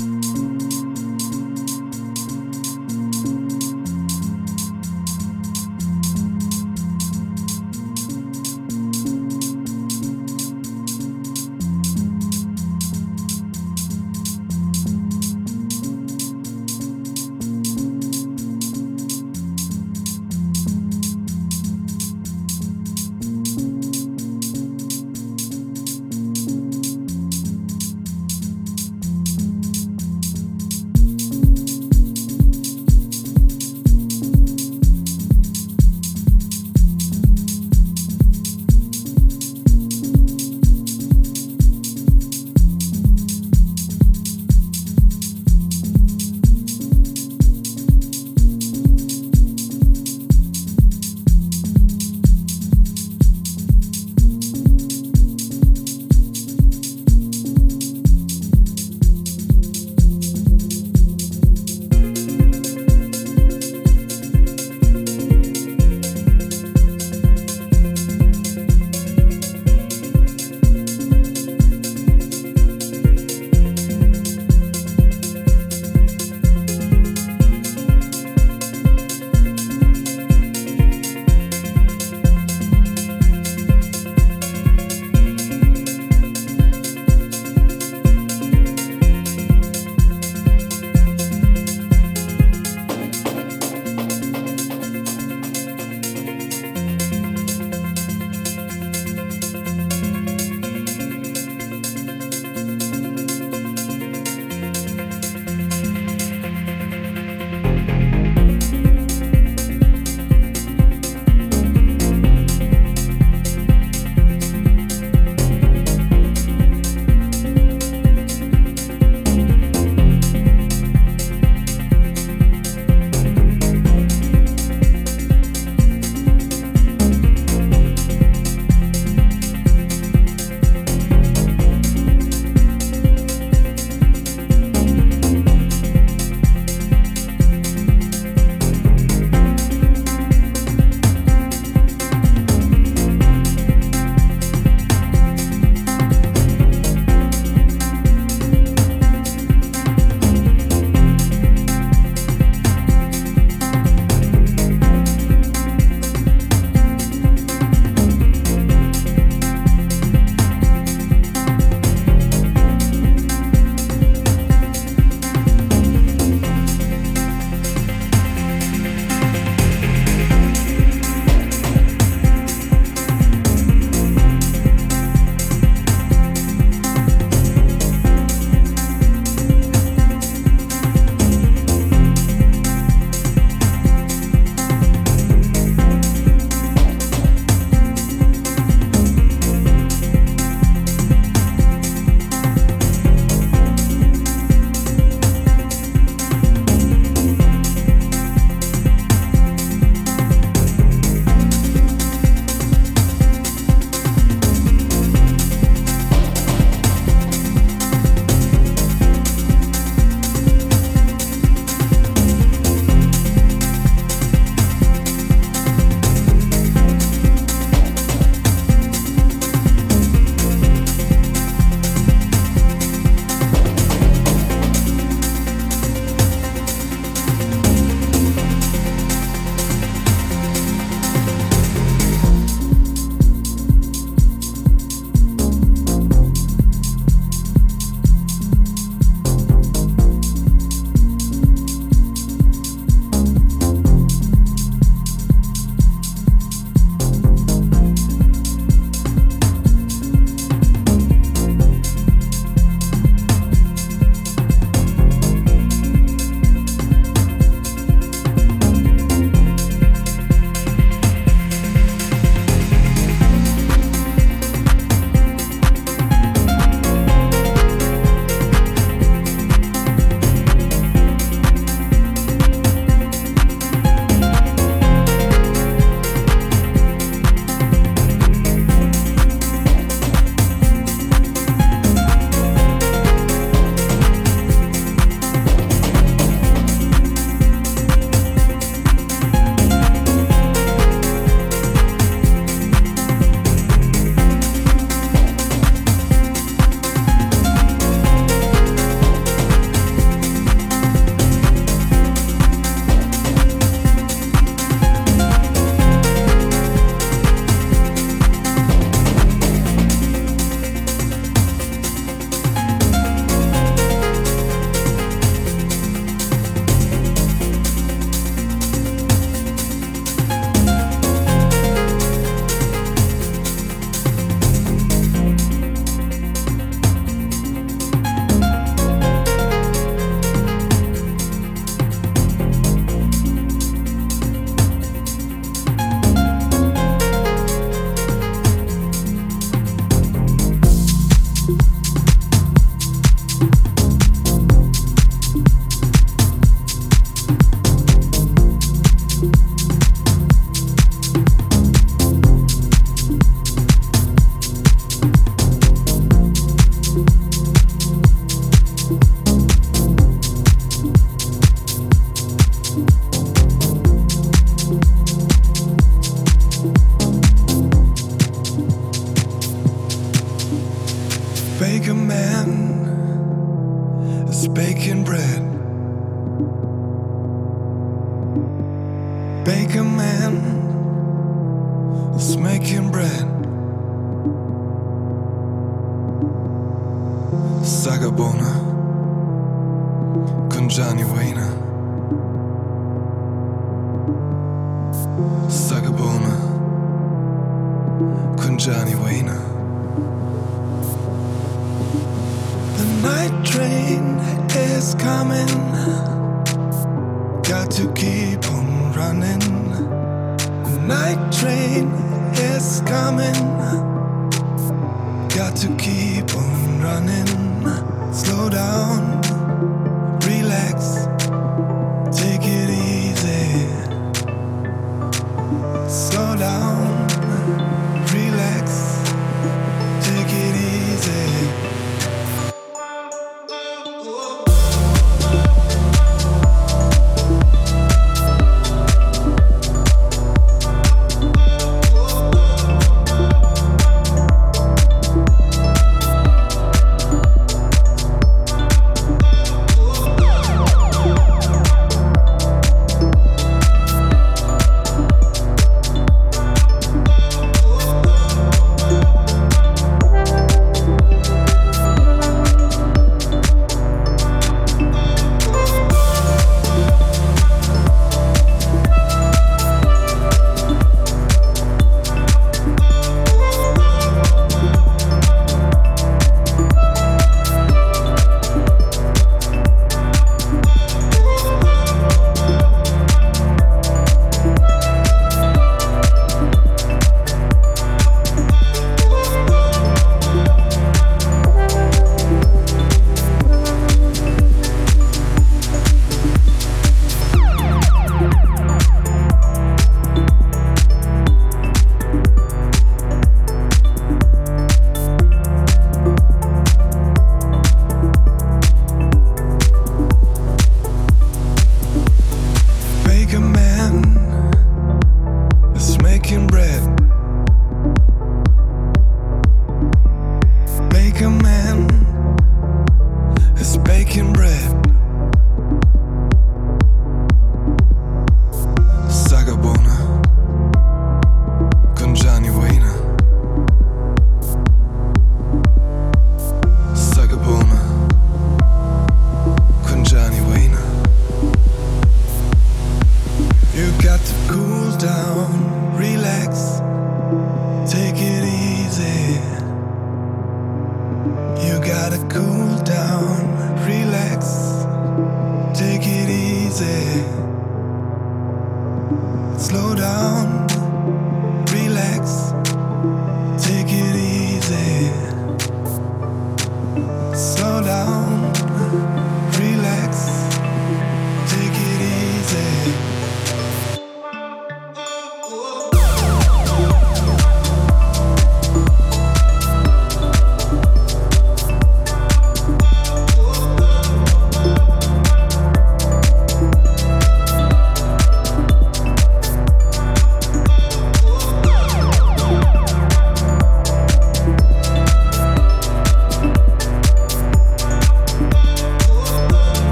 Música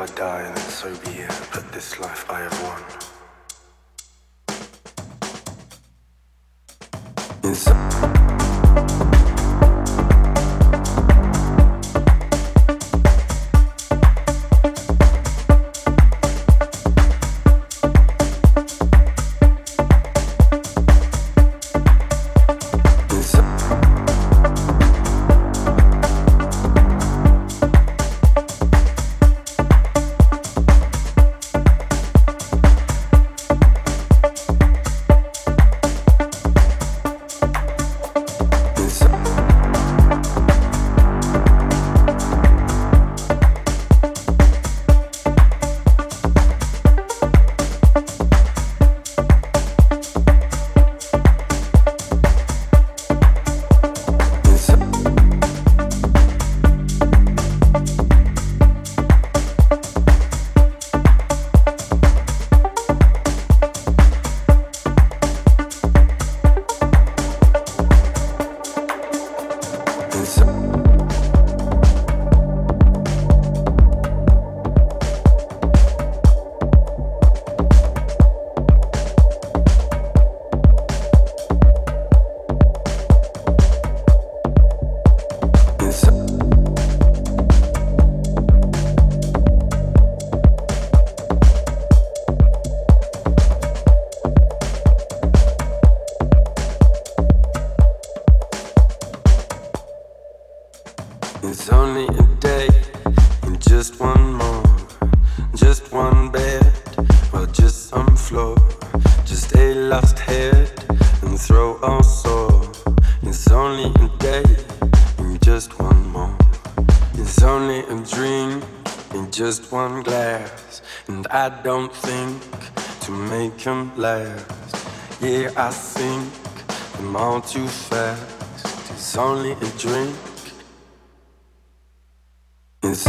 I die, then so be it, but this life I have won. Inside. and drink in just one glass. And I don't think to make him last. Yeah, I think I'm all too fast. It's only a drink. It's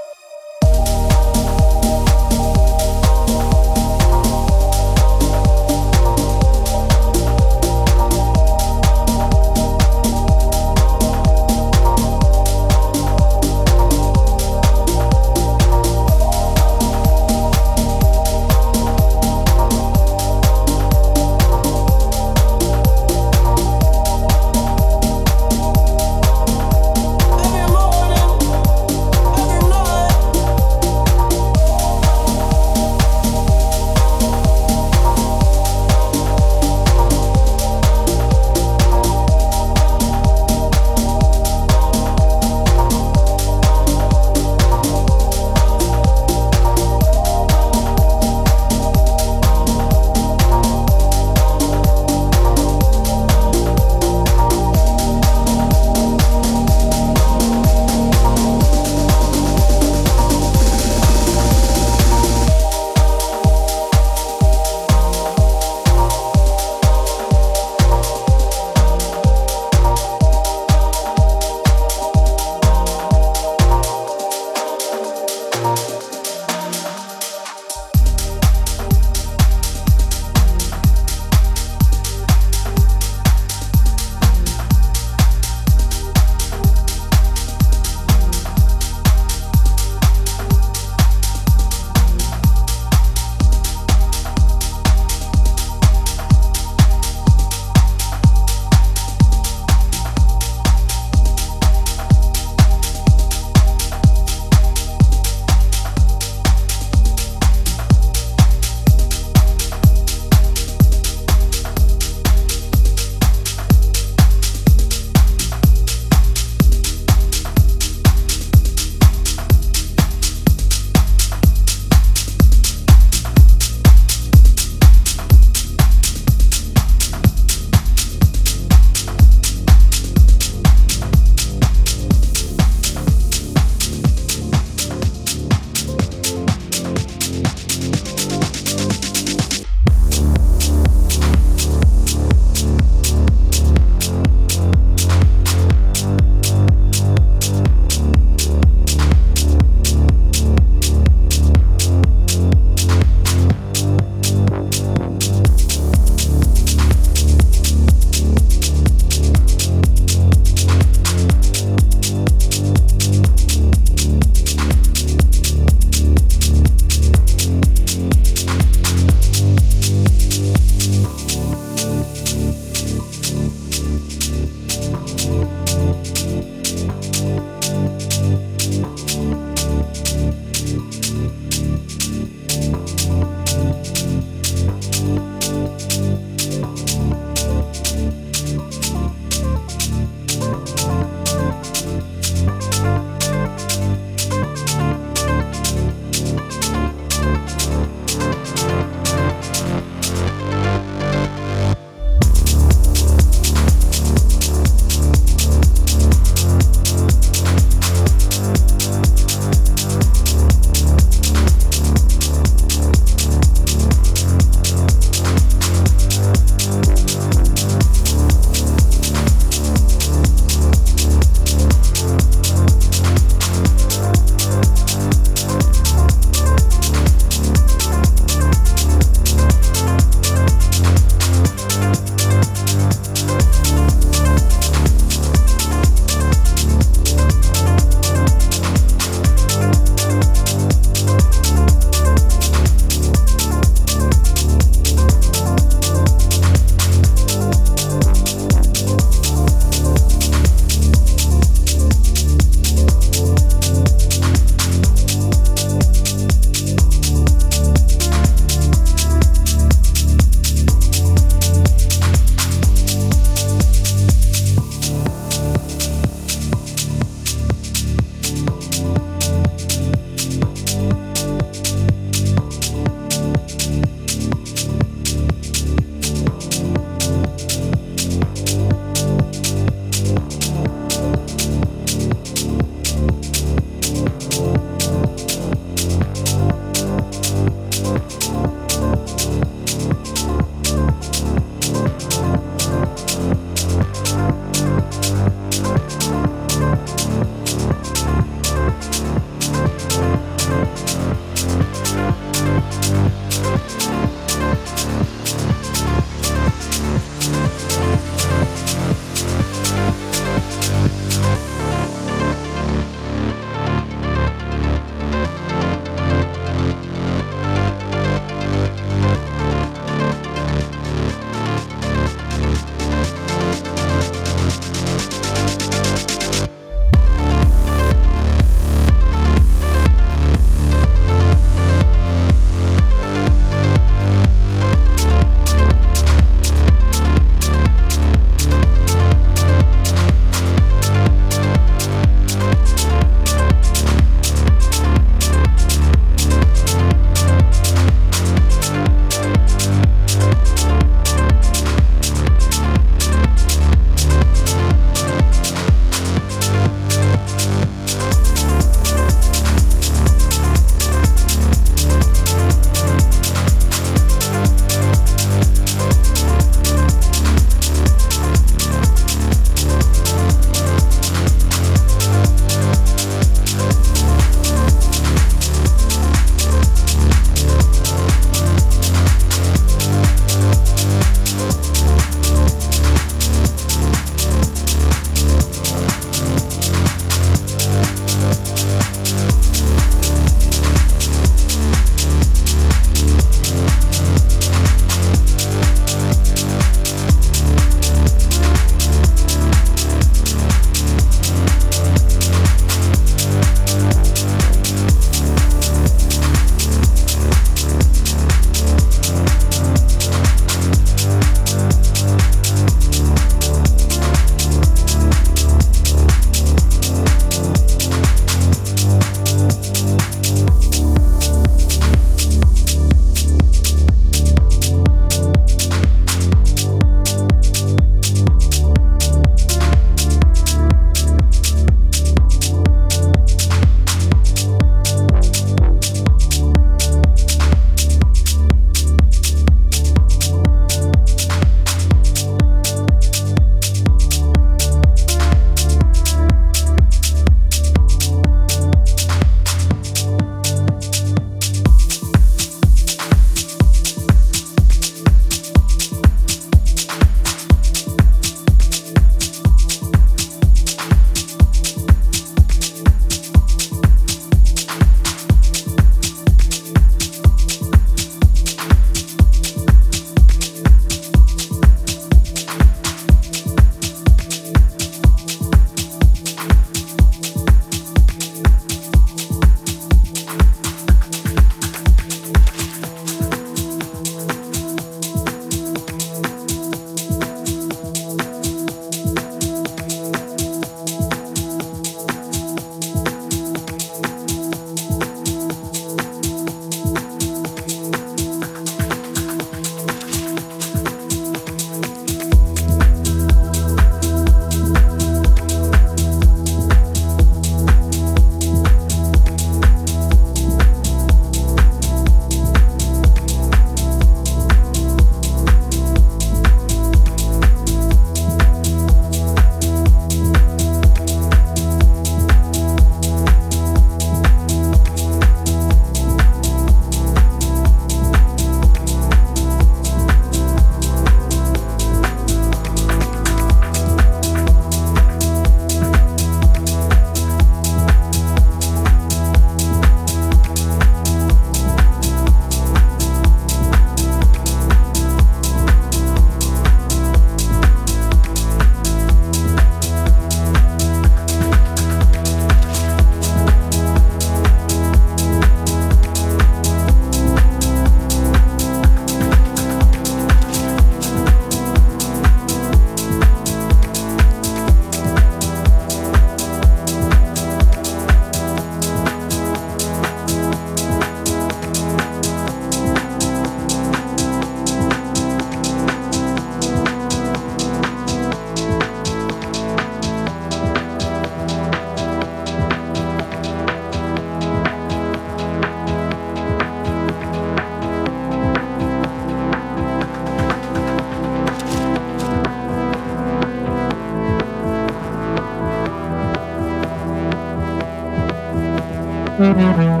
Música